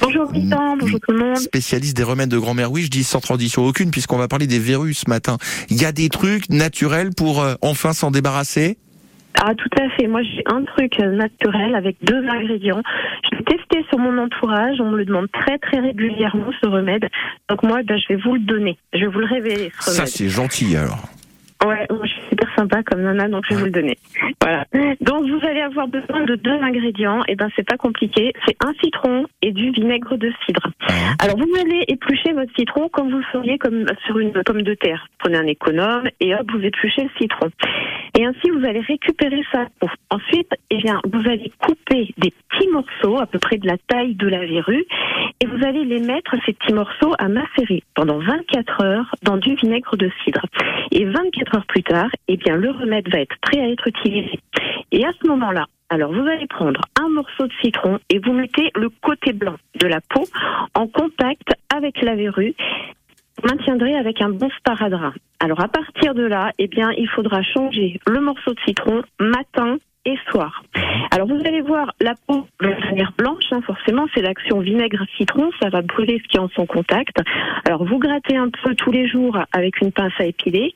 Bonjour Vincent, bonjour tout le monde. Spécialiste des remèdes de grand-mère, oui, je dis sans transition aucune, puisqu'on va parler des verrues ce matin. Il y a des trucs naturels pour euh, enfin s'en débarrasser? Ah tout à fait, moi j'ai un truc euh, naturel avec deux ingrédients. Je l'ai testé sur mon entourage, on me le demande très très régulièrement ce remède. Donc moi ben, je vais vous le donner, je vais vous le révéler ce Ça, c'est gentil alors. Ouais, je sympa comme nana, donc je vais vous le donner. Voilà. Donc vous allez avoir besoin de deux ingrédients. Et ben c'est pas compliqué. C'est un citron et du vinaigre de cidre. Alors vous allez éplucher votre citron comme vous le feriez comme sur une pomme de terre. Prenez un économe et hop vous épluchez le citron. Et ainsi vous allez récupérer sa peau. Ensuite, eh bien vous allez couper des petits morceaux à peu près de la taille de la verrue et vous allez les mettre ces petits morceaux à macérer pendant 24 heures dans du vinaigre de cidre. Et 24 heures plus tard, eh bien, le remède va être prêt à être utilisé. Et à ce moment-là, alors vous allez prendre un morceau de citron et vous mettez le côté blanc de la peau en contact avec la verrue. Vous maintiendrez avec un bon sparadrap. Alors à partir de là, eh bien, il faudra changer le morceau de citron matin et soir. Alors vous allez voir la peau va devenir blanche, hein, forcément c'est l'action vinaigre-citron, ça va brûler ce qui est en son contact. Alors vous grattez un peu tous les jours avec une pince à épiler.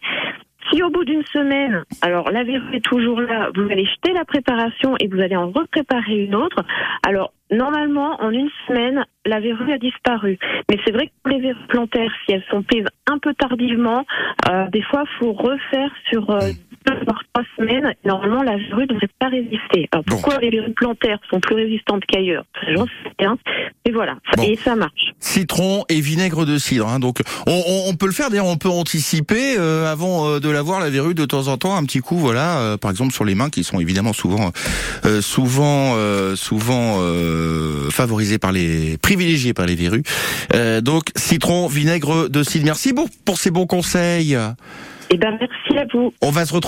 Si au bout d'une semaine, alors la verrue est toujours là, vous allez jeter la préparation et vous allez en repréparer une autre. Alors normalement, en une semaine, la verrue a disparu. Mais c'est vrai que pour les verrues plantaires, si elles sont prises un peu tardivement, euh, des fois, faut refaire sur euh, deux trois semaines. Normalement, la verrue ne devrait pas résister. Alors Bon. pourquoi les verrues plantaires sont plus résistantes qu'ailleurs? J'en sais rien. Et voilà, Bon. et ça marche. Citron et vinaigre de cidre. hein. Donc, on, on- on peut le faire. D'ailleurs, on peut anticiper euh, avant euh, de l'avoir la verrue de temps en temps, un petit coup, voilà, euh, par exemple sur les mains qui sont évidemment souvent, euh, souvent, souvent favorisées par les, privilégiées par les verrues. Donc, citron, vinaigre de cidre. Merci beaucoup pour ces bons conseils. Et ben merci à vous. On va se retrouver.